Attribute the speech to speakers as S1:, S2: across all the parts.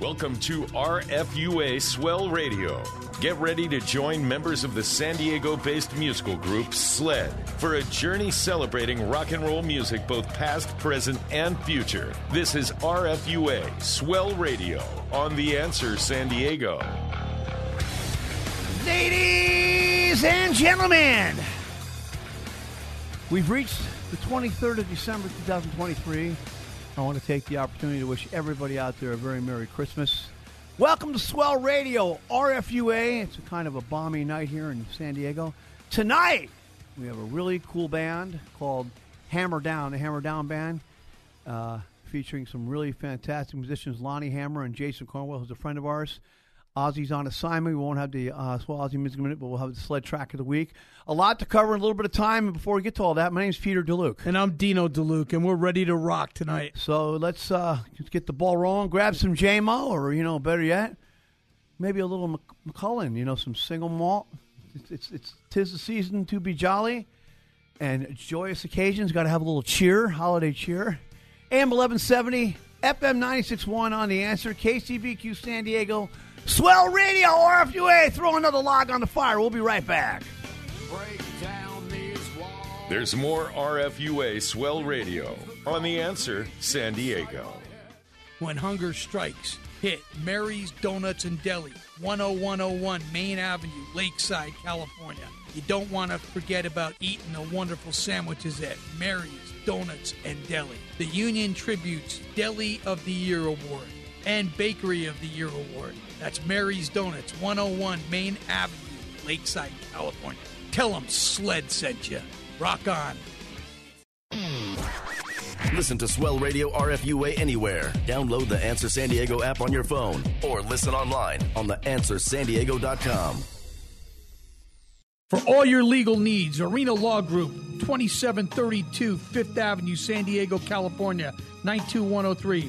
S1: Welcome to RFUA Swell Radio. Get ready to join members of the San Diego based musical group SLED for a journey celebrating rock and roll music both past, present, and future. This is RFUA Swell Radio on The Answer San Diego.
S2: Ladies and gentlemen, we've reached the 23rd of December 2023. I want to take the opportunity to wish everybody out there a very Merry Christmas. Welcome to Swell Radio, RFUA. It's a kind of a balmy night here in San Diego. Tonight, we have a really cool band called Hammer Down, the Hammer Down Band, uh, featuring some really fantastic musicians, Lonnie Hammer and Jason Cornwell, who's a friend of ours. Ozzy's on assignment. We won't have the uh, Ozzy Music Minute, but we'll have the sled track of the week. A lot to cover in a little bit of time. And before we get to all that, my name's Peter DeLuke.
S3: And I'm Dino DeLuke, and we're ready to rock tonight.
S2: So let's uh, just get the ball rolling. Grab some JMO, or, you know, better yet, maybe a little Macallan, you know, some single malt. It's, it's, it's tis the season to be jolly. And joyous occasions, got to have a little cheer, holiday cheer. AM 1170, FM 96.1 on the answer, KCBQ San Diego. Swell Radio, RFUA, throw another log on the fire. We'll be right back.
S1: There's more RFUA Swell Radio on The Answer San Diego.
S3: When hunger strikes, hit Mary's Donuts and Deli, 10101 Main Avenue, Lakeside, California. You don't want to forget about eating the wonderful sandwiches at Mary's Donuts and Deli. The Union-Tribune's Deli of the Year Award and Bakery of the Year Award. That's Mary's Donuts, 101 Main Avenue, Lakeside, California. Tell them Sled sent you. Rock on.
S4: Listen to Swell Radio RFUA anywhere. Download the Answer San Diego app on your phone or listen online on the answersandiego.com.
S3: For all your legal needs, Arena Law Group, 2732 Fifth Avenue, San Diego, California, 92103.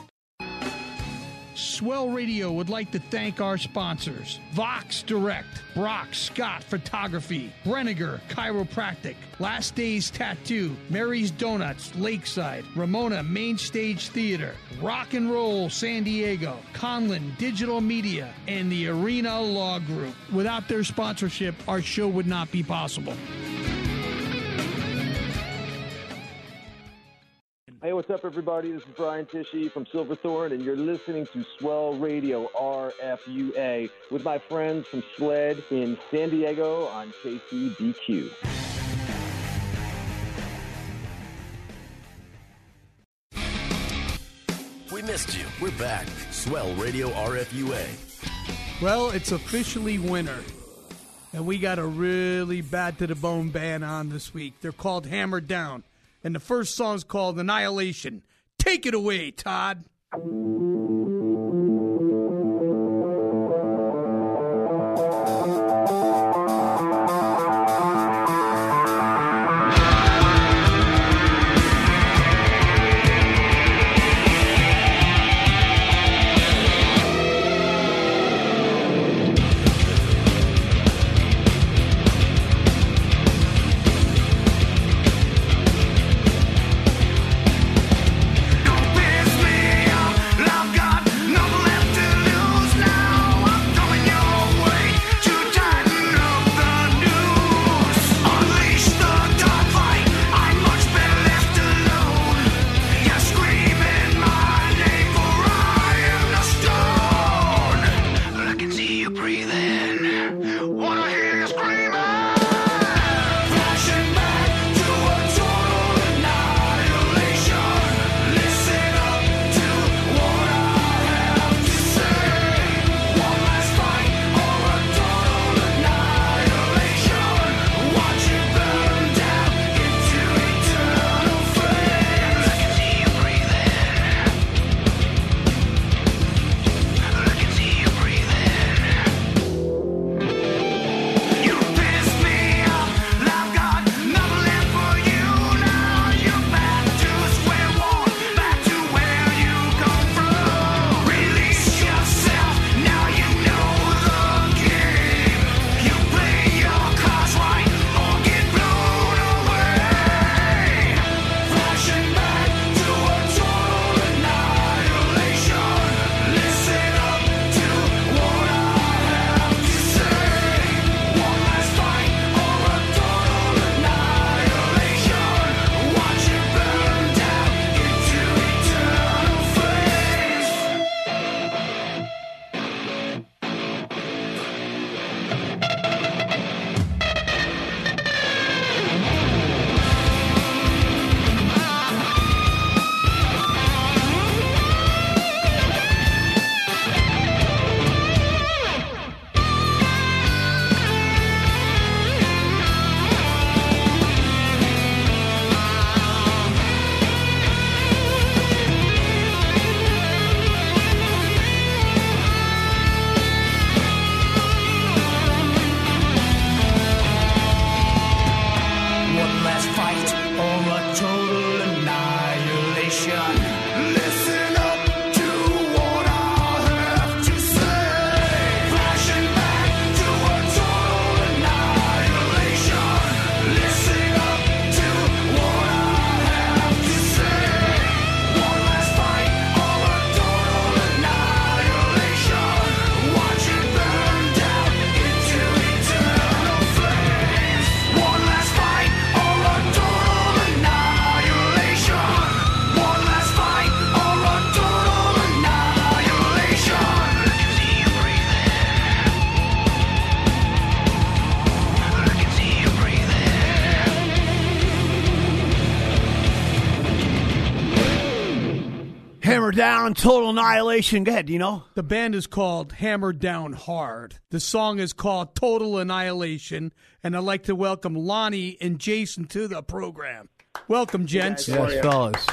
S3: Swell Radio would like to thank our sponsors Vox Direct, Brock Scott Photography, Brenniger Chiropractic, Last Days Tattoo, Mary's Donuts, Lakeside, Ramona Main Stage Theater, Rock and Roll San Diego, Conlin Digital Media, and the Arena Law Group. Without their sponsorship, our show would not be possible.
S5: What's up, everybody? This is Brian Tichy from Silverthorne, and you're listening to Swell Radio RFUA with my friends from SLED in San Diego on KCBQ.
S4: We missed you. We're back. Swell Radio RFUA.
S3: Well, it's officially winter. And we got a really bad to the bone band on this week. They're called Hammer Down. And the first song's called Annihilation. Take it away, Todd.
S6: Wanna hear
S2: Hammer down, total annihilation. Go ahead, you know.
S3: The band is called Hammer Down Hard. The song is called Total Annihilation, and I'd like to welcome Lonnie and Jason to the program. Welcome, gents.
S2: Yes, fellas.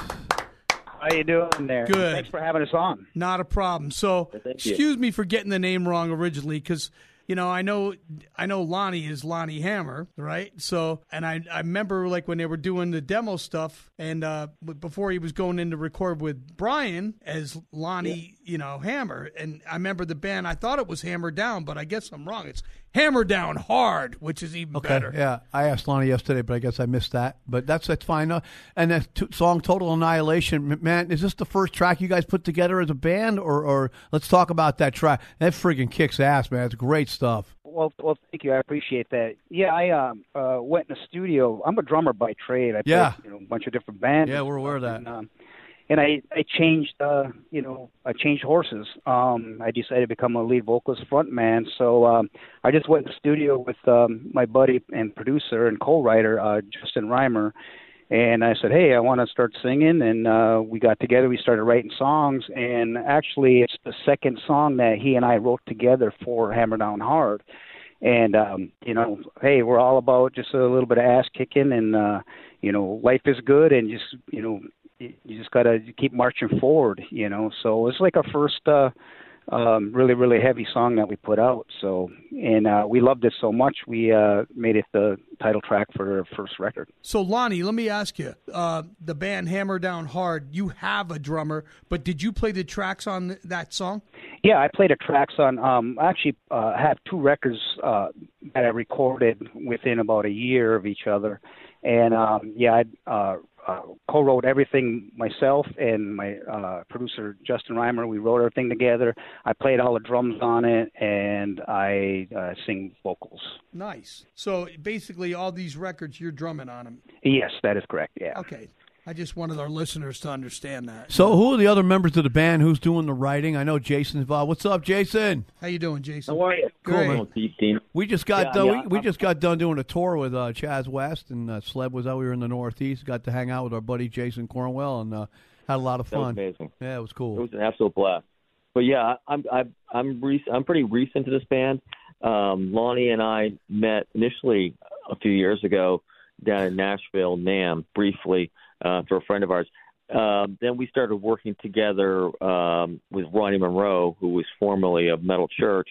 S7: How you doing there?
S3: Good.
S7: Thanks for having us on.
S3: Not a problem. So, excuse me for getting the name wrong originally, because you know I know I know Lonnie is Lonnie Hammer, right? So, and I I remember like when they were doing the demo stuff, and uh, before he was going in to record with Brian as Lonnie, you know Hammer, and I remember the band. I thought it was Hammer Down, but I guess I'm wrong. It's Hammer Down Hard, which is even
S2: Okay,
S3: better.
S2: yeah. I asked Lonnie yesterday, but I guess I missed that. But that's that's fine. Uh, and that t- song "Total Annihilation," man, is this the first track you guys put together as a band, or or let's talk about that track? That friggin' kicks ass, man. It's great stuff.
S7: Well, well, thank you. I appreciate that. Yeah, I um, uh, went in the studio. I'm a drummer by trade. I
S2: Yeah.
S7: played, you know, a bunch of different bands.
S2: Yeah, we're aware of that.
S7: And, um, and I, I changed, uh, you know, I changed horses. Um, I decided to become a lead vocalist, front man. So um, I just went to the studio with um, my buddy and producer and co-writer uh, Justin Reimer, and I said, "Hey, I want to start singing." And uh, we got together. We started writing songs, and actually, it's the second song that he and I wrote together for Hammer Down Hard. And um, you know, hey, we're all about just a little bit of ass kicking, and uh, you know, life is good, and just you know, you you just gotta keep marching forward. You know, so it's like our first. uh um, really, really heavy song that we put out. So, and uh, we loved it so much, we uh, made it the title track for our first record.
S3: So Lonnie, let me ask you: uh, the band Hammer Down Hard. You have a drummer, but did you play the tracks on that song?
S7: Yeah, I played the tracks on. Um, I actually uh, have two records uh, that I recorded within about a year of each other, and um, yeah, I uh, uh, co-wrote everything myself and my uh, producer Justin Reimer. We wrote everything together. I played all the drums on it, and I uh, sing vocals.
S3: Nice. So basically, all these records you're drumming on them.
S7: Yes, that is correct. Yeah.
S3: Okay. I just wanted our listeners to understand that.
S2: So, who are the other members of the band? Who's doing the writing? I know Jason's involved. What's up, Jason?
S3: How you doing, Jason?
S8: How are you?
S2: Cool,
S3: Great.
S2: man.
S8: Deep, Dean.
S2: We just got
S8: Yeah,
S2: done.
S8: yeah,
S2: we, we just got done doing a tour with uh, Chaz West and uh, Sled was out. We were in the Northeast. Got to hang out with our buddy Jason Cornwell and uh, had a lot of
S8: That was
S2: fun.
S8: amazing.
S2: Yeah, it was cool.
S8: It was an absolute blast. But yeah, I'm I'm I'm rec- I'm pretty recent to this band. Um, Lonnie and I met initially a few years ago down in Nashville, NAMM, briefly uh, for a friend of ours. Um, then we started working together um, with Ronny Munroe, who was formerly of Metal Church,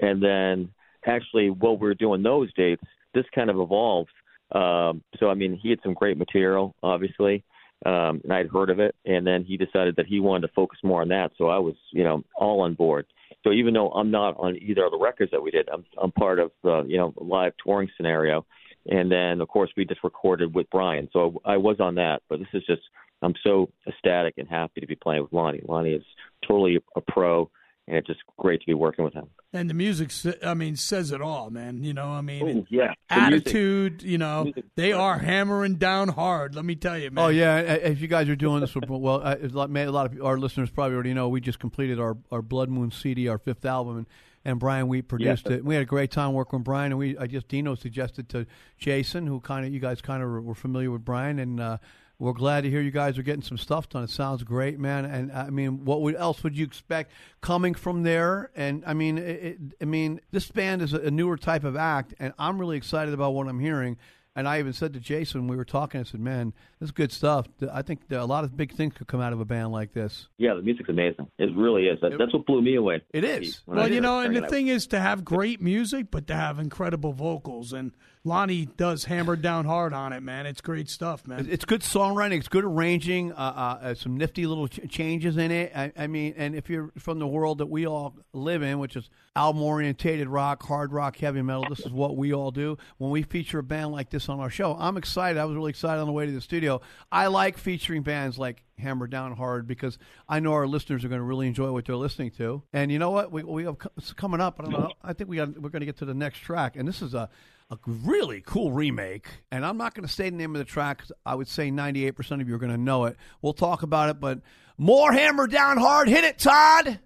S8: and then actually what we were doing those dates, this kind of evolved. Um, so I mean, he had some great material, obviously, um, and I'd heard of it, and then he decided that he wanted to focus more on that. So I was, you know, all on board. So even though I'm not on either of the records that we did, I'm I'm part of the you know live touring scenario, and then of course we just recorded with Brian. So I was on that, but this is just I'm so ecstatic and happy to be playing with Lonnie. Lonnie is totally a pro, and it's just great to be working with him.
S3: And the music, I mean, says it all, man. You know, I mean,
S8: Ooh, yeah, The music-
S3: attitude. You know,
S8: music-
S3: they are hammering down hard. Let me tell you, man.
S2: Oh yeah, if you guys are doing this, well, uh, a lot a lot of our listeners probably already know. We just completed our, our Blood Moon CD, our fifth album, and, and Brian Wheat produced
S8: Yeah.
S2: it. We had a great time working with Brian, and we I just Dino suggested to Jason, who kind of you guys kind of were familiar with Brian, and uh, we're glad to hear you guys are getting some stuff done. It sounds great, man. And I mean, what would, else would you expect coming from there? And I mean, it, it, I mean, this band is a, a newer type of act, and I'm really excited about what I'm hearing. And I even said to Jason, we were talking, I said, man, this is good stuff. I think a lot of big things could come out of a band like this.
S8: Yeah, the music's amazing. It really is. That, that's what blew me away.
S2: It is.
S3: Well, you know, and the thing is to have great music, but to have incredible vocals. And Lonnie does hammer down hard on it, man. It's great stuff, man.
S2: It's good songwriting. It's good arranging. Uh, uh, uh, some nifty little ch- changes in it. I, I mean, and if you're from the world that we all live in, which is album orientated rock, hard rock, heavy metal, this is what we all do. When we feature a band like this on our show, I'm excited. I was really excited on the way to the studio. I like featuring bands like Hammer Down Hard because I know our listeners are going to really enjoy what they're listening to. And you know what? We we have it's coming up. I know. I think we got we're going to get to the next track, and this is a a really cool remake. And I'm not going to say the name of the track. I would say 98% of you are going to know it. We'll talk about it, but more Hammer Down Hard. Hit it, Todd.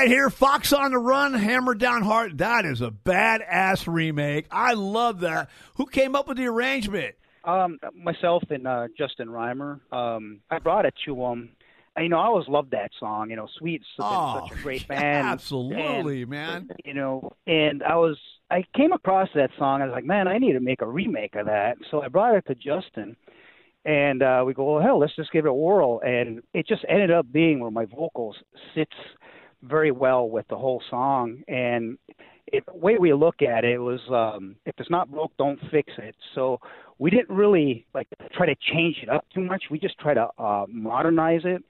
S2: Right here. Fox on the Run, Hammer Down Hard. That is a badass remake. I love that. Who came up with the arrangement?
S7: Um, myself and uh, Justin Reimer. Um, I brought it to him. You know, I always loved that song. You know, Sweet's been
S2: Oh,
S7: such a great band.
S2: absolutely,
S7: And,
S2: man.
S7: You know, and I was I came across that song. I was like, man, I need to make a remake of that. So I brought it to Justin, and uh, we go, well, hell, let's just give it a whirl. And it just ended up being where my vocals sits very well with the whole song. And it, the way we look at it was, um, if it's not broke, don't fix it. So we didn't really like try to change it up too much. We just try to uh, modernize it.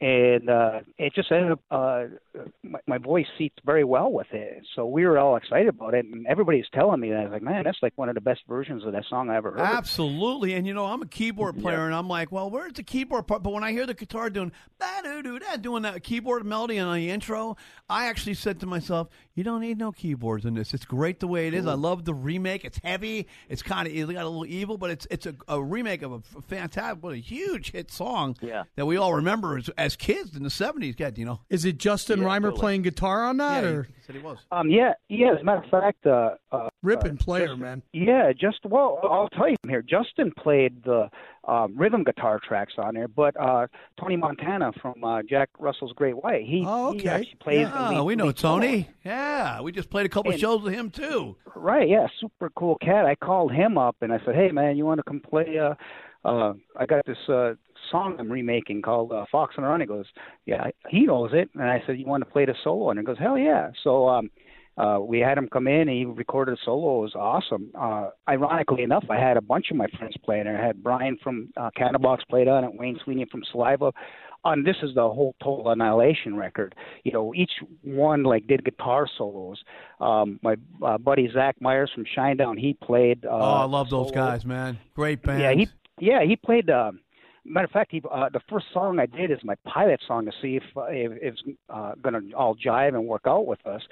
S7: And uh, it just ended up, uh, my, my voice seats very well with it. So we were all excited about it, and everybody's telling me that. I was like, man, that's like one of the best versions of that song I ever heard.
S2: Absolutely. And you know, I'm a keyboard player and I'm like, well, where's the keyboard part? But when I hear the guitar doing that, doing that keyboard melody on the intro, I actually said to myself, you don't need no keyboards in this. It's great the way it is. I love the remake. It's heavy. It's kind of it got a little evil, but it's it's a, a remake of a fantastic, what a huge hit song
S8: Yeah.
S2: that we all remember as, as kids in the 70s. God, you know.
S3: Is it Justin
S7: Yeah,
S3: Reimer
S7: totally.
S3: playing guitar on that,
S2: Yeah,
S3: or
S2: he said he was.
S7: Um, yeah, yeah. As a matter of fact, uh, uh,
S3: ripping
S7: uh,
S3: player,
S7: just-
S3: man?
S7: Yeah, just well, I'll tell you here. Justin played the um, rhythm guitar tracks on there, but uh, Tony Montana from uh, Jack Russell's Great White, he,
S3: Oh,
S7: he
S3: okay.
S7: actually plays. the
S2: Ah,
S7: lead-
S2: we know
S7: lead solo.
S2: Tony. Yeah, we just played a couple
S7: And-
S2: shows with him too.
S7: Right, yeah, super cool cat. I called him up and I said, "Hey, man, you want to come play? Uh, uh, I got this uh, song I'm remaking called uh, Fox on the Run." He goes, "Yeah, he knows it." And I said, "You want to play the solo?" And he goes, "Hell yeah!" So um, uh, we had him come in and he recorded a solo. It was awesome. Uh, ironically enough, I had a bunch of my friends playing it. I had Brian from uh, Candlebox played on it, Wayne Swinny from Saliva. On this is the whole Total Annihilation record. You know, each one like did guitar solos. Um, my uh, buddy Zach Myers from Shinedown, he played. Uh,
S2: oh, I love those
S7: solos.
S2: guys, man. Great band.
S7: Yeah, he yeah he played. Uh, matter of fact, he uh, the first song I did is my pilot song to see if uh, if if it's uh, gonna all jive and work out with us.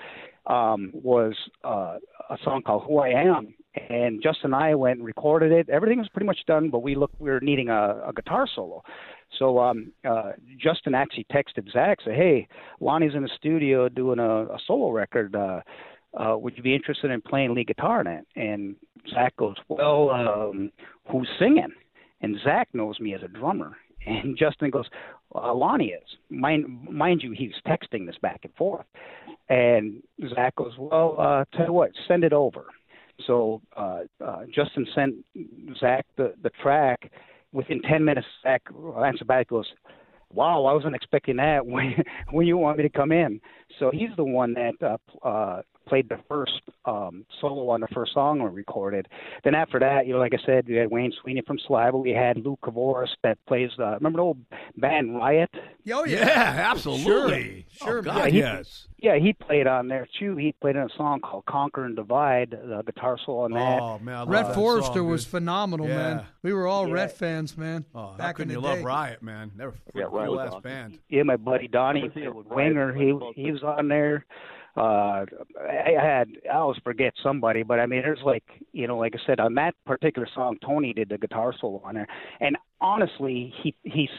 S7: Um, was uh, a song called Who I Am, and Justin and I went and recorded it. Everything was pretty much done, but we looked we were needing a, a guitar solo. So um, uh, Justin actually texted Zach, said, "Hey, Lonnie's in the studio doing a, a solo record. Uh, uh, would you be interested in playing lead guitar in it?" And Zach goes, "Well, um, who's singing?" And Zach knows me as a drummer, and Justin goes, uh, "Lonnie is." Mind, mind you, he was texting this back and forth, and Zach goes, "Well, uh, tell you what, send it over." So uh, uh, Justin sent Zach the the track. Within ten minutes, Zach answered back goes, "Wow, I wasn't expecting that. When when you want me to come in?" So he's the one that uh, uh, played the first um, solo on the first song we recorded. Then after that, you know, like I said, we had Wayne Swinny from Saliva. We had Lou Kavoris that plays. Uh, remember the old band Riot?
S3: Oh
S2: Yeah, absolutely.
S3: Sure, sure.
S2: Oh, God,
S7: Yeah, he-
S2: yes.
S7: Yeah, he played on there too. He played in a song called "Conquer and Divide." The guitar solo on that.
S2: Oh man, I love
S3: Rhett
S2: that
S3: Forrester
S2: song,
S3: was phenomenal,
S2: Yeah.
S3: man. We were all
S7: Yeah.
S3: Rhett fans, man.
S2: Oh, how
S3: back in
S2: couldn't
S3: the
S2: you
S3: day.
S2: love Riot, man? They're a
S8: Yeah,
S2: freaking
S8: Riot
S2: cool
S8: was
S2: ass
S8: awesome.
S2: band.
S7: Yeah, my buddy Donnie
S8: Was a
S7: Winger, he he was on there. Uh, I had I always forget somebody, but I mean, there's like you know, like I said, on that particular song, Tony did the guitar solo on there, and honestly, he he's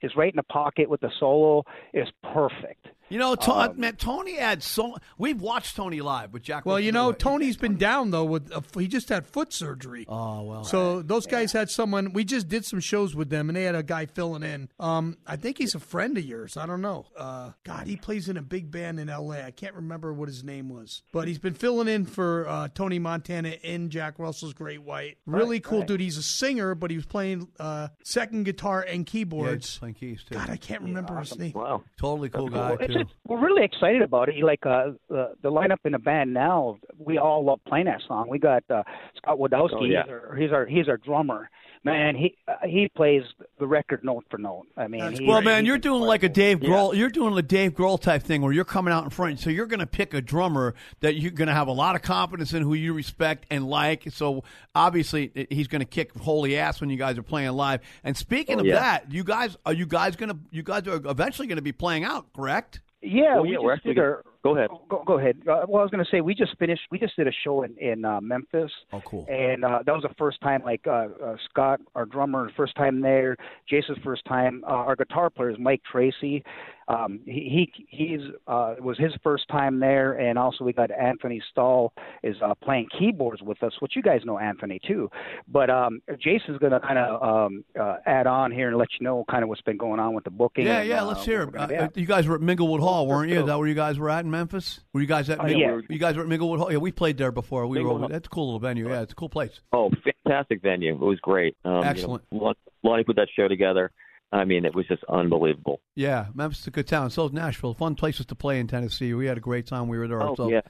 S7: is right in the pocket with the solo is perfect.
S2: You know, to,
S7: Um,
S2: man, Tony had so. We've watched Tony live with Jack.
S3: Well, you know, Tony's been down though with a, he just had foot surgery.
S2: Oh well.
S3: So those guys had someone. We just did some shows with them, and they had a guy filling in. Um, I think he's a friend of yours. I don't know. Uh, God, he plays in a big band in L.A. I can't remember what his name was, but he's been filling in for uh, Tony Montana in Jack Russell's Great White. Really cool dude. He's a singer, but he was playing uh, second guitar and keyboards.
S2: he's playing keys too.
S3: God, I can't remember his name.
S8: Wow.
S2: totally cool
S8: That's
S2: guy
S8: cool.
S7: It's
S2: too.
S7: just, we're really excited about it. Like uh, the the lineup in the band now, we all love playing that song. We got uh, Scott Wadowski.
S8: Oh, yeah.
S7: he's, our, he's our he's our drummer. Man, he uh, he plays the record note for note. I mean, he,
S2: Well, man,
S7: he's
S2: you're doing like a Dave
S7: incredible.
S2: Grohl. You're doing a Dave Grohl type thing where you're coming out in front. So you're going to pick a drummer that you're going to have a lot of confidence in, who you respect and like. So obviously, he's going to kick holy ass when you guys are playing live. And speaking
S8: Oh,
S2: of
S8: yeah.
S2: that, you guys are you guys going to you guys are eventually going to be playing out, correct?
S7: Yeah,
S8: Well,
S7: we
S8: yeah, we're
S7: just
S8: actually
S7: did our.
S8: Go ahead.
S7: Go, go ahead. Uh, well, I was going to say we just finished. We just did a show in in uh, Memphis.
S2: Oh, cool.
S7: And uh, that was the first time, like uh, uh, Scott, our drummer, first time there. Jason's first time. Uh, our guitar player is Mike Tracy. Um, he, he he's uh, it was his first time there, and also we got Anthony Stahl is uh, playing keyboards with us, which you guys know Anthony too. But um, Jason's going to kind of um, uh, add on here and let you know kind of what's been going on with the booking.
S2: Yeah,
S7: and,
S2: yeah.
S7: uh,
S2: Let's hear. it. Uh, you guys were at Minglewood Hall, weren't you? Is that where you guys were at in Memphis? Were you guys at?
S7: Oh, yeah.
S2: were- You guys were at Minglewood Hall. Yeah, we played there before. We were
S8: Minglewood
S2: over. That's a cool little venue. Yeah, it's a cool place.
S8: Oh, fantastic venue! It was great. Um, you know,
S2: Excellent.
S8: Lon- Lonnie put that show together. I mean, it was just unbelievable.
S2: Yeah, Memphis is a good town. So is Nashville. Fun places to play in Tennessee. We had a great time. We were there.
S8: Oh,
S2: so,
S8: yeah.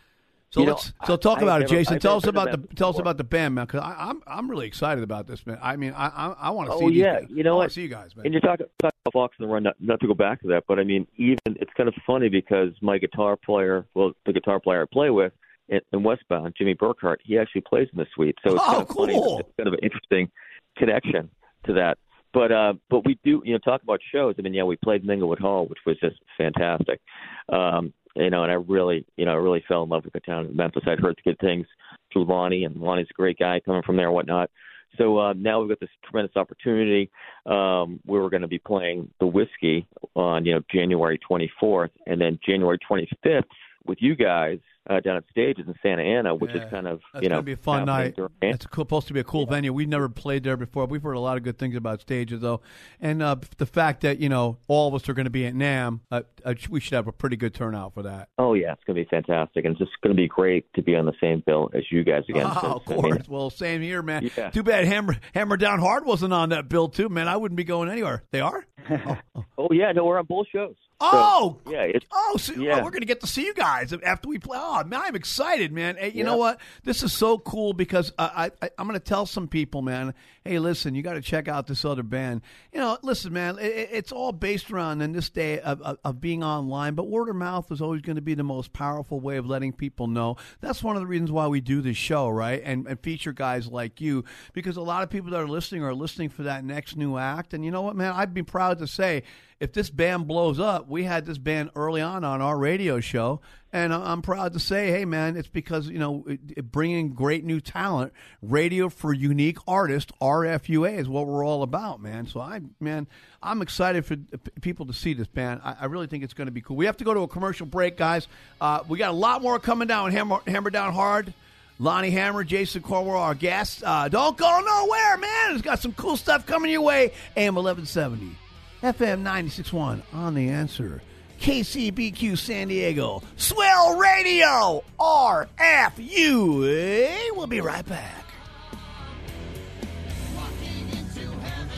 S2: So
S8: You
S2: let's so talk
S8: I-
S2: about
S8: I've
S2: it,
S8: never-
S2: Jason.
S8: I've
S2: tell us about the
S8: Memphis
S2: tell us about the band, man. Because I'm I'm really excited about this, man. I mean, I I, I want to
S8: Oh
S2: see. these
S8: yeah,
S2: guys.
S8: you know
S2: I
S8: what?
S2: see you guys, man.
S8: And you're talking, talking about Fox on the Run. Not, not to go back to that, but I mean, even it's kind of funny because my guitar player, well, the guitar player I play with in, in Westbound, Jimmy Burkhart, he actually plays in the Sweet. So it's
S2: Oh,
S8: kind of funny. It's kind of an interesting connection to that. But uh, but we do, you know, talk about shows. I mean, yeah, we played Minglewood Hall, which was just fantastic. Um, you know, and I really, you know, I really fell in love with the town of Memphis. I'd heard good things through Lonnie, and Lonnie's a great guy coming from there and whatnot. So uh, now we've got this tremendous opportunity. Um, we're going to be playing the whiskey on you know January 24th, and then January 25th with you guys uh, down at Stages in Santa Ana, which
S2: Yeah.
S8: is kind of
S2: That's
S8: you know
S2: be a fun night. It's supposed to be a cool venue. We've never played there before. We've heard a lot of good things about stages, though, and uh, the fact that you know all of us are going to be at NAMM, uh, uh, we should have a pretty good turnout for that.
S8: Oh yeah, it's going to be fantastic, and it's just going to be great to be on the same bill as you guys again.
S2: Oh, of
S8: since, I mean,
S2: course. Well, same here, man.
S8: Yeah.
S2: Too bad Hammer Hammer Down Hard wasn't on that bill too, man. I wouldn't be going anywhere. They are.
S8: oh yeah, no, we're on both shows. So,
S2: Oh,
S8: yeah, it's
S2: Oh, so,
S8: Yeah.
S2: oh, we're going to get to see you guys after we play. Oh, man, I'm excited, man. Hey, you know what? This is so cool because I, I, I'm going to tell some people, man. Hey, listen, you got to check out this other band. You know, listen, man. It, it- it's all based around in this day of, of, of being online, but word of mouth is always going to be the most powerful way of letting people know. That's one of the reasons why we do this show, right? And, and feature guys like you because a lot of people that are listening are listening for that next new act. And you know what, man? I'd be proud to say if this band blows up, we had this band early on on our radio show, and I'm proud to say, hey, man, it's because you know bringing great new talent, radio for unique artists, RFUA is what we're all about, man. So I, man, I'm excited for people to see this band. I, I really think it's going to be cool. We have to go to a commercial break, guys. Uh, we got a lot more coming down. Hammer, hammer down hard. Lonnie Hammer, Jason Cornwell, our guests. Uh, don't go nowhere, man. It's got some cool stuff coming your way. AM 1170. FM 96.1 on the answer. KCBQ San Diego. Swell Radio. RFUA. We'll be right back.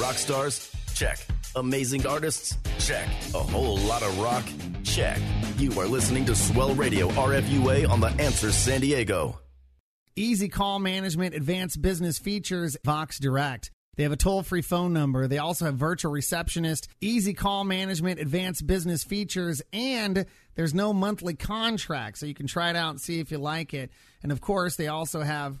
S4: Rock stars? Check. Amazing artists? Check. A whole lot of rock? Check. You are listening to Swell Radio RFUA on The Answer San Diego.
S9: Easy call management, advanced business features, Vox Direct. They have a toll free phone number. They also have virtual receptionist, easy call management, advanced business features, and there's no monthly contract. So you can try it out and see if you like it. And of course, they also have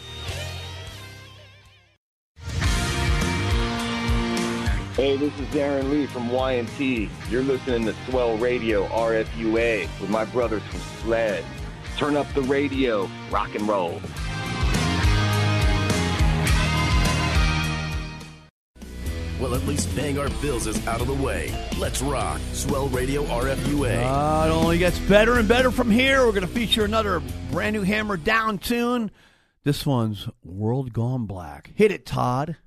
S10: Hey, this is Darren Lee from Y&T. You're listening to Swell Radio RFUA with my brothers from SLED.
S11: Turn up the radio. Rock and roll.
S4: Well, at least paying our bills is out of the way. Let's rock. Swell Radio RFUA.
S6: Uh, it only gets better and better from here. We're going to feature another brand new Hammer Down tune. This one's World Gone Black. Hit it, Todd.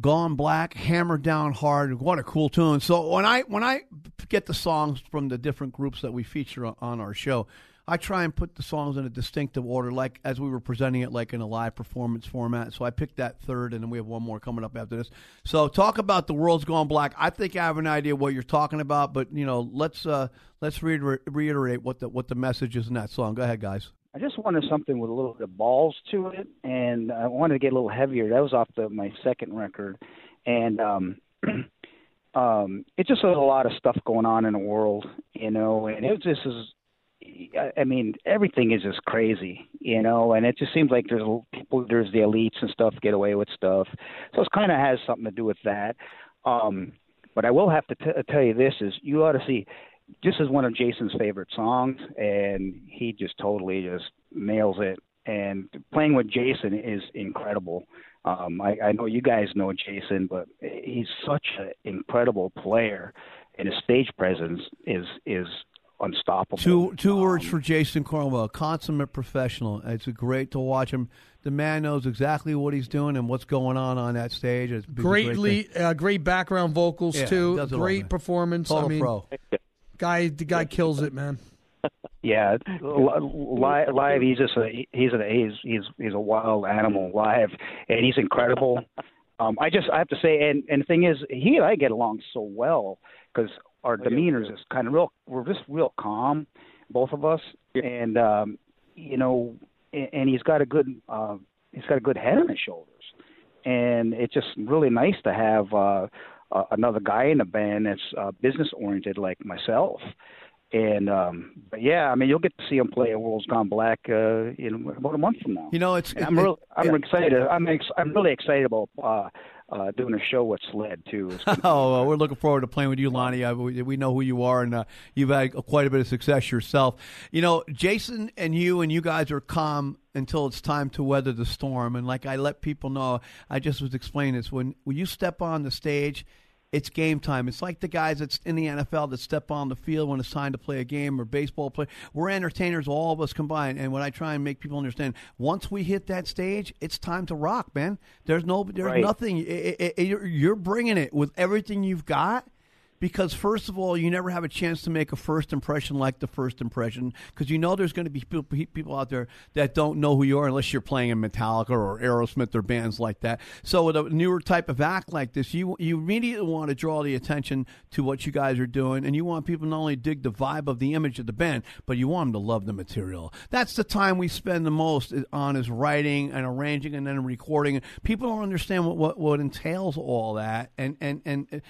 S6: Gone black, hammered down hard. What a cool tune! So when I when I get the songs from the different groups that we feature on- our show, I try and put the songs in a distinctive order, like as we were presenting it, like in a live performance format. So I picked that third, and then we have one more coming up after this. So talk about the world's gone black. I think I have an idea what you're talking about, but you know, let's uh, let's reiter- reiterate what the what the message is in that song. Go ahead, guys.
S7: I just wanted something with a little bit of balls to it, and I wanted to get a little heavier. That was off the my second record, and um, um, it just has a lot of stuff going on in the world, you know, and it just is. I- I mean, everything is just crazy, you know, and it just seems like there's people, there's the elites and stuff get away with stuff, so it kind of has something to do with that. Um, but I will have to t- tell you this: is you ought to see this is one of Jason's favorite songs, and he just totally just nails it. And playing with Jason is incredible. Um, I, I know you guys know Jason, but he's such an incredible player, and his stage presence is is unstoppable.
S2: Two two words for Jason Cornwell: consummate professional. It's great to watch him. The man knows exactly what he's doing and what's going on on that stage. It's, it's a great
S3: Greatly, uh, great background vocals
S2: Yeah,
S3: too.
S2: does all,
S3: Great performance.
S2: Total
S3: I mean,
S2: pro.
S3: Guy, the guy kills it, man.
S7: Yeah, live, live he's just a he's a he's he's he's a wild animal live, and he's incredible. Um, I just I have to say, and and the thing is, he and I get along so well because our demeanors is kind of real. We're just real calm, both of us, and um, you know, and, and he's got a good uh, he's got a good head on his shoulders, and it's just really nice to have uh, uh, another guy in a band that's uh, business oriented like myself. And um but yeah, I mean, you'll get to see him play at World's Gone Black uh, in about a month from now.
S2: You know, it's.
S7: And I'm
S2: it-
S7: real, I'm
S2: yeah.
S7: excited. I'm ex- I'm really excited about uh, uh, doing a show with Sled too. Gonna-
S2: Oh, well, we're looking forward to playing with you, Lonnie. Uh, we, we know who you are, and uh, you've had quite a bit of success yourself. You know, Jason and you and you guys are calm until it's time to weather the storm. And like I let people know, I just was explaining this when when you step on the stage. It's game time. It's like the guys that's in the NFL that step on the field when it's time to play a game or baseball play. We're entertainers, all of us combined. And what I try and make people understand, once we hit that stage, it's time to rock, man. There's no, there's
S7: Right.
S2: nothing. i i i you're, you're bringing it with everything you've got. Because first of all, you never have a chance to make a first impression like the first impression. Because you know there's going to be people, out there that don't know who you are unless you're playing in Metallica or Aerosmith or bands like that. So with a newer type of act like this, you you immediately want to draw the attention to what you guys are doing, and you want people not only dig the vibe of the image of the band, but you want them to love the material. That's the time we spend the most eh, on is writing and arranging and then recording. People don't understand what what, what entails all that, and and and eh,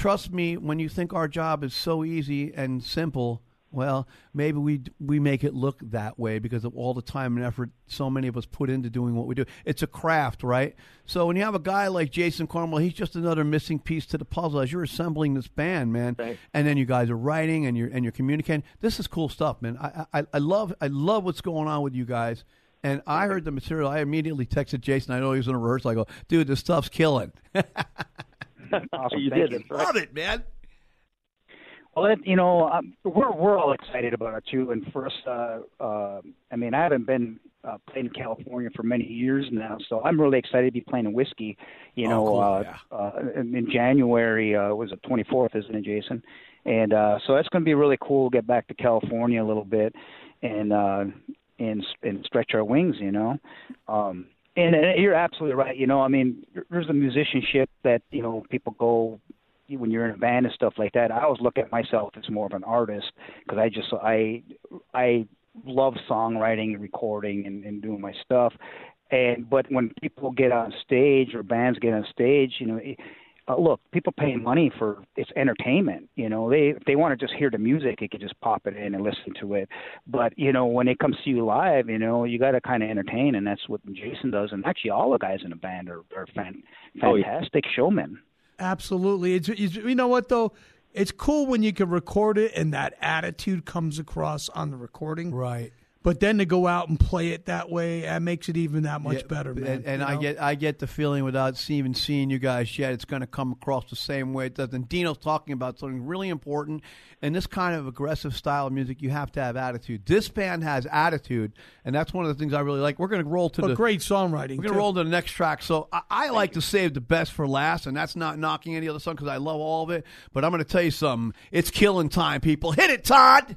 S2: trust me, when you think our job is so easy and simple, well, maybe we we make it look that way because of all the time and effort so many of us put into doing what we do. It's a craft, right? So when you have a guy like Jason Cornwell, he's just another missing piece to the puzzle as you're assembling this band, man. And then you guys are writing and you're and you're communicating. This is cool stuff, man. I I, I love I love what's going on with you guys. And I heard the material. I immediately texted Jason. I know he was in a rehearsal. I go, dude, this stuff's killing.
S7: awesome.
S8: You
S7: Thank
S8: did.
S7: you.
S2: Love it, man.
S7: Well, it, you know, um, we're we're all excited about it too. And first, uh, uh, I mean, I haven't been uh, playing in California for many years now, so I'm really excited to be playing in whiskey. You
S2: Oh,
S7: know,
S2: cool,
S7: uh,
S2: yeah.
S7: uh, in, in January uh, was the 24th, isn't it, Jason? And uh, so that's going to be really cool. Get back to California a little bit, and uh, and and stretch our wings. You know. Um, and, and you're absolutely right. You know, I mean, there's a musicianship that you know people go when you're in a band and stuff like that. I always look at myself as more of an artist because I just I I love songwriting, and recording, and, and doing my stuff. And but when people get on stage or bands get on stage, you know. It, uh, look, people pay money for it's entertainment. You know, they if they want to just hear the music, they can just pop it in and listen to it. But you know, when it comes to you live, you know, you got to kind of entertain, and that's what Jason does. And actually, all the guys in the band are, are fan,
S8: Oh, yeah.
S7: fantastic showmen.
S3: Absolutely. It's, it's you know what though. It's cool when you can record it and that attitude comes across on the recording.
S2: Right.
S3: But then to go out and play it that way, that makes it even that much
S2: Yeah,
S3: better, man.
S2: And, and I
S3: know?
S2: get I get the feeling without even seeing you guys yet, it's going to come across the same way it does. And Dino's talking about something really important. and this kind of aggressive style of music, you have to have attitude. This band has attitude, and that's one of the things I really like. We're going to roll to
S3: But
S2: the
S3: great songwriting.
S2: We're going to roll to the next track. So I, I like to save the best for last, and that's not knocking any other song because I love all of it. But I'm going to tell you something. It's killing time, people. Hit it, Todd.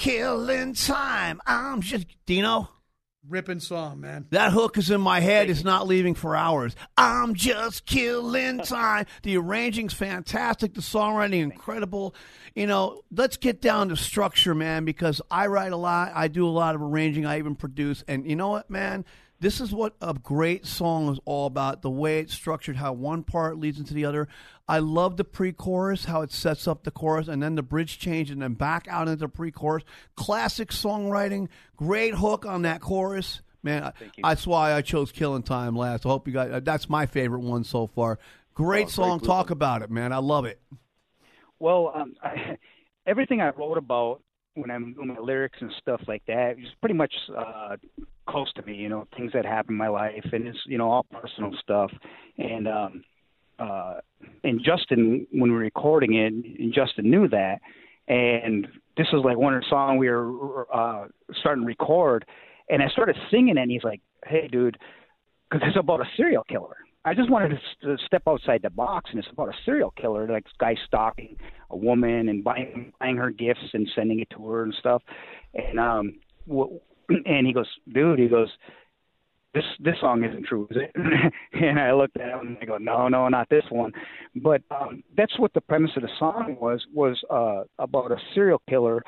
S2: Killing time. I'm just Dino.
S3: Ripping song, man.
S2: That hook is in my head. It's not leaving for hours. I'm just killing time. The arranging's fantastic. The songwriting incredible. You know, let's get down to structure, man, because I write a lot. I do a lot of arranging. I even produce. And you know what, man? This is what a great song is all about. The way it's structured, how one part leads into the other. I love the pre-chorus, how it sets up the chorus, and then the bridge change, and then back out into the pre-chorus. Classic songwriting. Great hook on that chorus. Man, I- that's why I chose "Killing Time" last. I hope you guys. That's my favorite one so far. Great
S7: Oh,
S2: song.
S7: great
S2: Talk about it, man. I love it.
S7: Well, um, I, everything I wrote about when I'm doing my lyrics and stuff like that, it's pretty much uh, close to me. You know, things that happen in my life, and it's you know all personal stuff. And um, uh, and Justin, when we were recording it, and Justin knew that. And this was like one songs we were uh, starting to record, and I started singing, and he's like, "Hey, dude, because it's about a serial killer." I just wanted to, step outside the box, and it's about a serial killer, like this guy stalking a woman and buying buying her gifts and sending it to her and stuff. And um, wh- and he goes, dude, he goes, this this song isn't true, is it? and I looked at him and I go, no, no, not this one. But um, that's what the premise of the song was was uh, about a serial killer,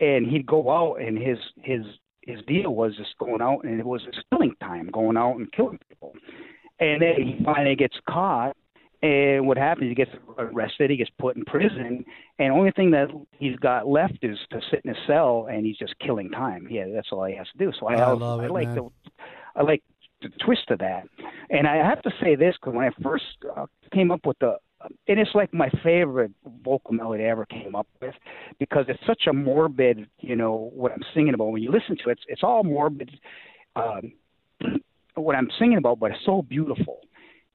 S7: and he'd go out and his his his deal was just going out and it was his killing time, going out and killing people. And then he finally gets caught. And what happens? He gets arrested. He gets put in prison, and the only thing that he's got left is to sit in a cell, and he's just killing time. Yeah, that's all he has to do. So I,
S2: I love
S7: I
S2: it,
S7: like
S2: man.
S7: the I like the twist of that. And I have to say this because when I first uh, came up with the, and it's like my favorite vocal melody I ever came up with because it's such a morbid, you know, what I'm singing about. When you listen to it, it's, it's all morbid, um, what I'm singing about, but it's so beautiful.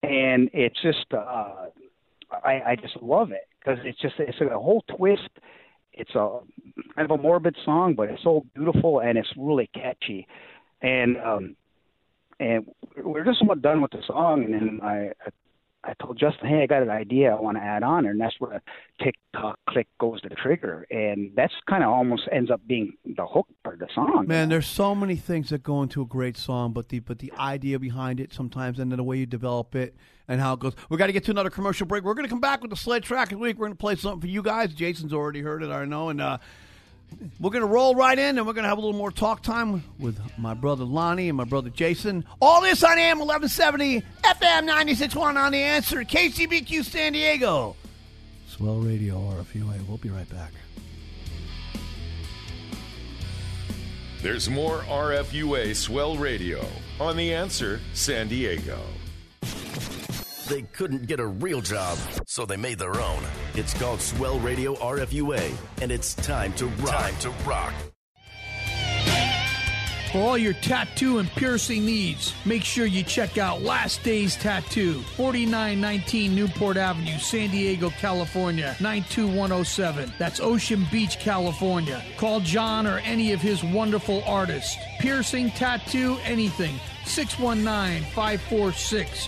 S7: And it's just, uh, I, I just love it because it's just, it's a whole twist. It's a kind of a morbid song, but it's so beautiful and it's really catchy. And, um, and we're just about done with the song, and then I I told Justin, hey, I got an idea I want to add on, and that's where tick tock click goes to the trigger, and that's kind of almost ends up being the hook of the song.
S2: Man, there's so many things that go into a great song, but the but the idea behind it sometimes, and then the way you develop it and how it goes. We got to get to another commercial break. We're going to come back with the sled track of the week. We're going to play something for you guys. Jason's already heard it, I know, and uh, we're going to roll right in, and we're going to have a little more talk time with my brother Lonnie and my brother Jason. All this on AM 1170, FM 96.1 on the answer, KCBQ San Diego. Swell Radio RFUA. We'll be right back.
S1: There's more RFUA Swell Radio on The Answer San Diego.
S4: They couldn't get a real job, so they made their own. It's called Swell Radio RFUA, and it's time to rock. Time to rock.
S3: For all your tattoo and piercing needs, make sure you check out Last Days Tattoo, 4919 Newport Avenue, San Diego, California, 92107. That's Ocean Beach, California. Call John or any of his wonderful artists. Piercing, tattoo, anything. 619 546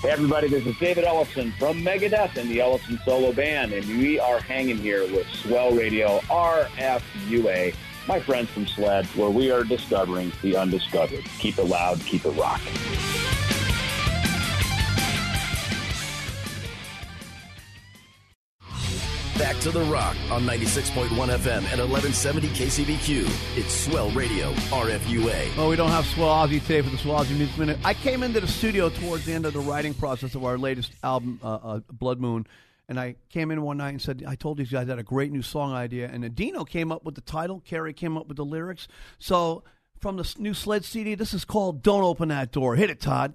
S11: Hey everybody, this is David Ellefson from Megadeth and the Ellefson Solo Band, and we are hanging here with Swell Radio RFUA, my friends from SLED, where we are discovering the undiscovered. Keep it loud, keep it rocking.
S4: Back to the rock on 96.1 FM and 1170 KCBQ. It's Swell Radio RFUA.
S2: Well, we don't have Swell Ozzy today for the Swell Ozzy Music Minute. I came into the studio towards the end of the writing process of our latest album, uh, uh, Blood Moon, and I came in one night and said, I told these guys I had a great new song idea, and Adino came up with the title, Carrie came up with the lyrics. So
S6: from the new Sled CD. This is called Don't Open That Door. Hit it, Todd.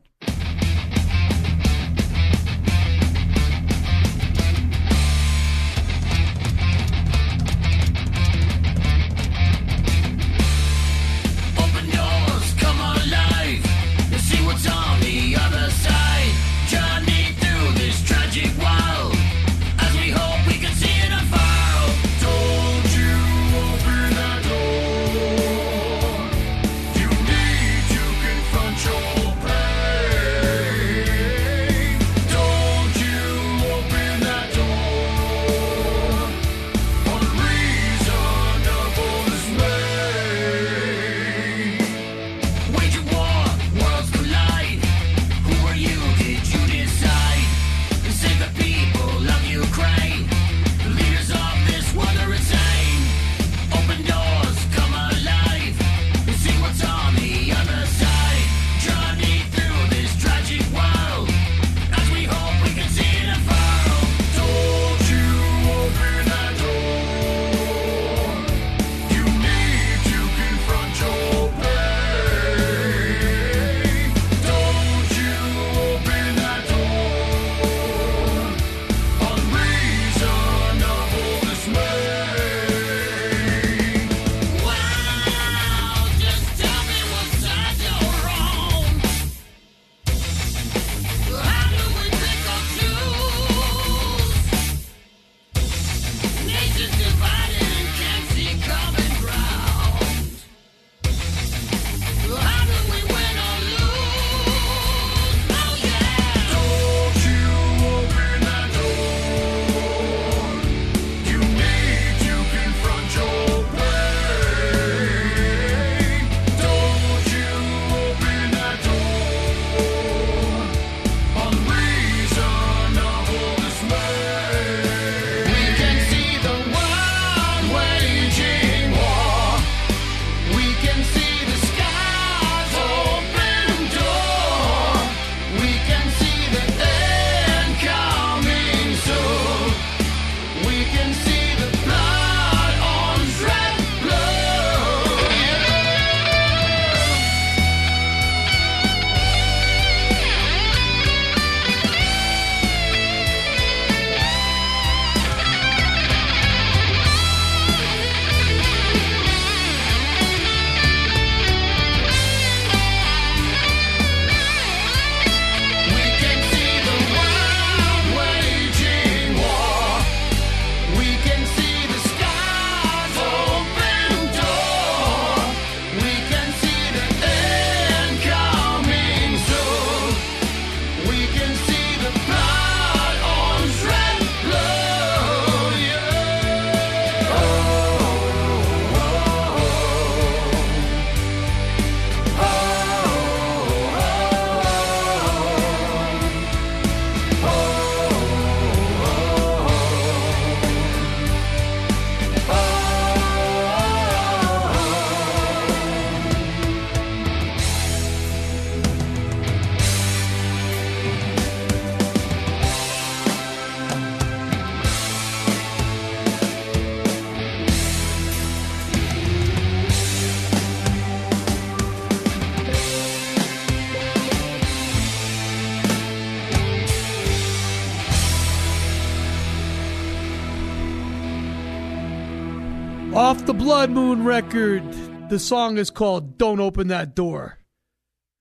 S12: Blood
S3: Moon record, the song is called Don't Open That Door.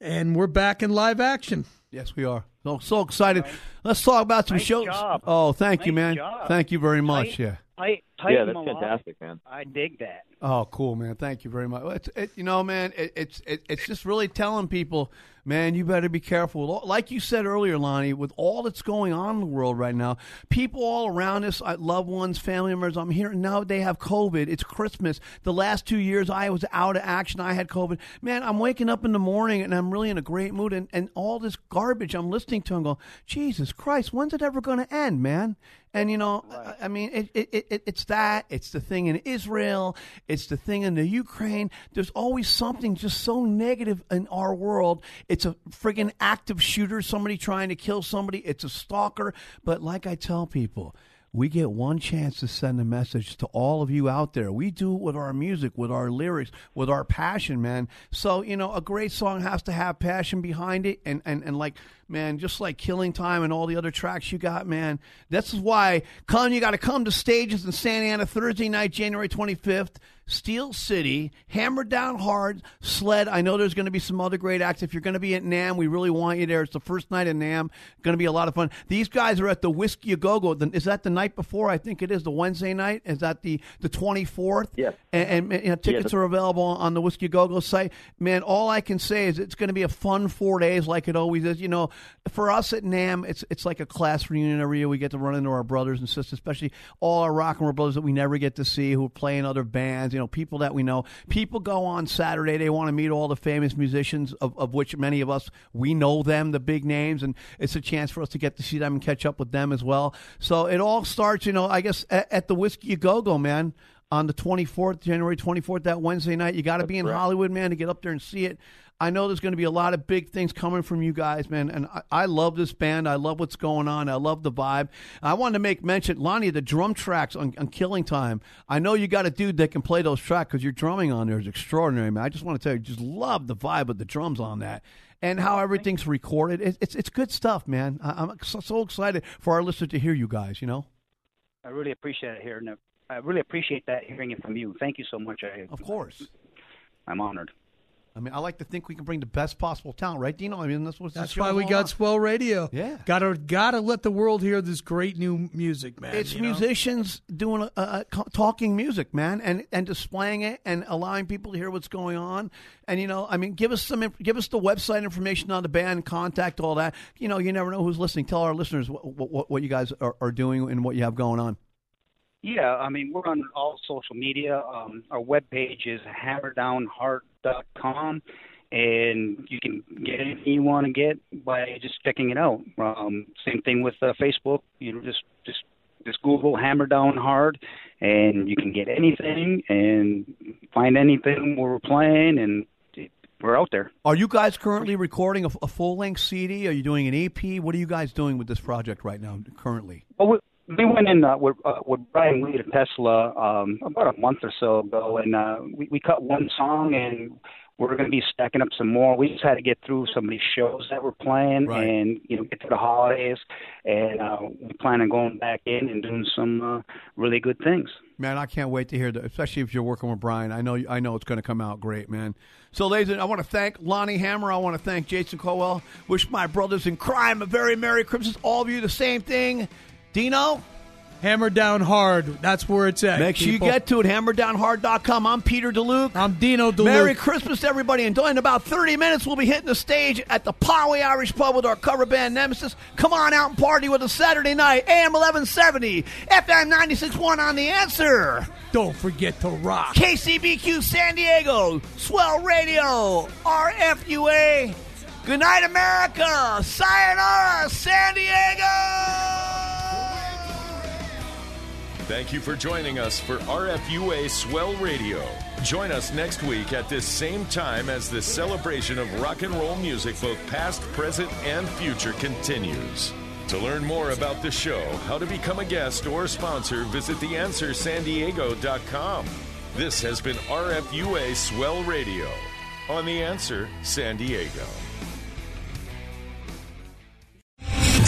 S3: And we're back in live action.
S6: Yes, we are. So, so excited. Let's talk about some
S7: Nice
S6: shows.
S7: job.
S6: Oh, thank you, man.
S7: job.
S6: Thank you very much.
S7: Tight-
S6: yeah.
S7: Tight, tight
S8: Yeah, that's fantastic, man.
S7: I dig that.
S6: Oh, cool, man. Thank you very much. It's, it, you know, man, it, it's it, it's just really telling people, man, you better be careful. Like you said earlier, Lonnie, with all that's going on in the world right now, people all around us, uh, loved ones, family members, I'm hearing now they have COVID. It's Christmas. The last two years I was out of action. I had COVID. Man, I'm waking up in the morning and I'm really in a great mood. And, and all this garbage I'm listening to and going, Jesus Christ, when's it ever going to end, man? And you know, I- I mean, it, it, it, it's that. It's the thing in Israel. It's the thing in the Ukraine. There's always something just so negative in our world. It's a friggin' active shooter, somebody trying to kill somebody. It's a stalker. But like I tell people,
S2: we get one chance to send a message to all of you out there. We do it with our music, with our lyrics, with our passion, man. So, you know, a great song has to have passion behind it. And, and, and like, man, just like Killing Time and all the other tracks you got, man. This is why, come, you got to come to stages in Santa Ana Thursday night, January 25th. Steel City, hammered Down Hard, Sled. I know there's going to be some other great acts. If you're going to be at NAMM, we really want you there. It's the first night at NAMM. Going to be a lot of fun. These guys are at the Whiskey A Go Go. Is that the night before? I think it is the Wednesday night. Is that the the 24th?
S11: Yes.
S2: And, and you know, tickets
S11: Yeah.
S2: are available on the Whiskey A Go Go site. Man, all I can say is it's going to be a fun four days, like it always is. You know, for us at NAMM, it's it's like a class reunion every year. We get to run into our brothers and sisters, especially all our rock and roll brothers that we never get to see who play in other bands. You know, people that we know. People go on Saturday. They want to meet all the famous musicians, of, of which many of us we know them, the big names, and it's a chance for us to get to see them and catch up with them as well. So it all starts, you know, I guess at, at the Whiskey Go Go, man on the 24th, January 24th, that Wednesday night. You got to be in Hollywood, man, to get up there and see it. I know there's going to be a lot of big things coming from you guys, man. And I, I love this band. I love what's going on. I love the vibe. I wanted to make mention, Lonnie, the drum tracks on, on Killing Time. I know you got a dude that can play those tracks because your drumming on there is extraordinary, man. I just want to tell you, just love the vibe of the drums on that. And how everything's recorded. It, it's it's good stuff, man. I, I'm so, so excited for our listeners to hear you guys, you know?
S7: I really appreciate it hearing it. I really appreciate that hearing it from you. Thank you so much. I,
S2: Of course.
S7: I'm honored.
S2: I mean, I like to think we can bring the best possible talent, right, Dino? I mean, that's what
S3: That's why we got Swell Radio.
S2: Yeah.
S3: Gotta gotta let the world hear this great new music, man.
S2: It's
S3: you know?
S2: musicians doing uh, uh, co- talking music, man, and and displaying it and allowing people to hear what's going on. And you know, I mean, give us some, give us the website information on the band, contact all that. You know, you never know who's listening. Tell our listeners what what, what you guys are, are doing and what you have going on.
S7: Yeah, I mean, we're on all social media. Um, our webpage is hammerdownheart.com, and you can get anything you want to get by just checking it out. Um, same thing with uh, Facebook. You know, just just just Google Hammer Down Hard, and you can get anything and find anything we're playing, and we're out there.
S2: Are you guys currently recording a, a full length CD? Are you doing an EP? What are you guys doing with this project right now? Currently,
S7: Well, we, we went in uh, with, uh, with Brian Wheat at Tesla um, about a month or so ago, and uh, we, we cut one song, and we're going to be stacking up some more. We just had to get through some of these shows that we're playing,
S2: Right.
S7: and you know, get to the holidays, and uh, we plan on going back in and doing some uh, really good things.
S2: Man, I can't wait to hear that. Especially if you're working with Brian, I know I know it's going to come out great, man. So, ladies, and I want to thank Lonnie Hammer. I want to thank Jason Cornwell. Wish my brothers in crime a very merry Christmas. All of you the same thing. Dino,
S3: Hammer down hard. That's where it's at.
S2: make sure you get to it. HammerDownHard.com. I'm Peter DeLuke.
S3: I'm Dino DeLuke.
S2: Merry Christmas to everybody. And in about 30 minutes, we'll be hitting the stage at the Poway Irish Pub with our cover band Nemesis. Come on out and party with us Saturday night, AM 1170, FM 96.1 on The Answer.
S3: Don't forget to rock.
S2: KCBQ San Diego, Swell Radio, RFUA. Good night, America. Sayonara, San Diego.
S1: Thank you for joining us for RFUA Swell Radio. Join us next week at this same time as the celebration of rock and roll music, both past, present, and future, continues. To learn more about the show, how to become a guest or sponsor, visit theanswersandiego.com. This has been RFUA Swell Radio on The Answer San Diego.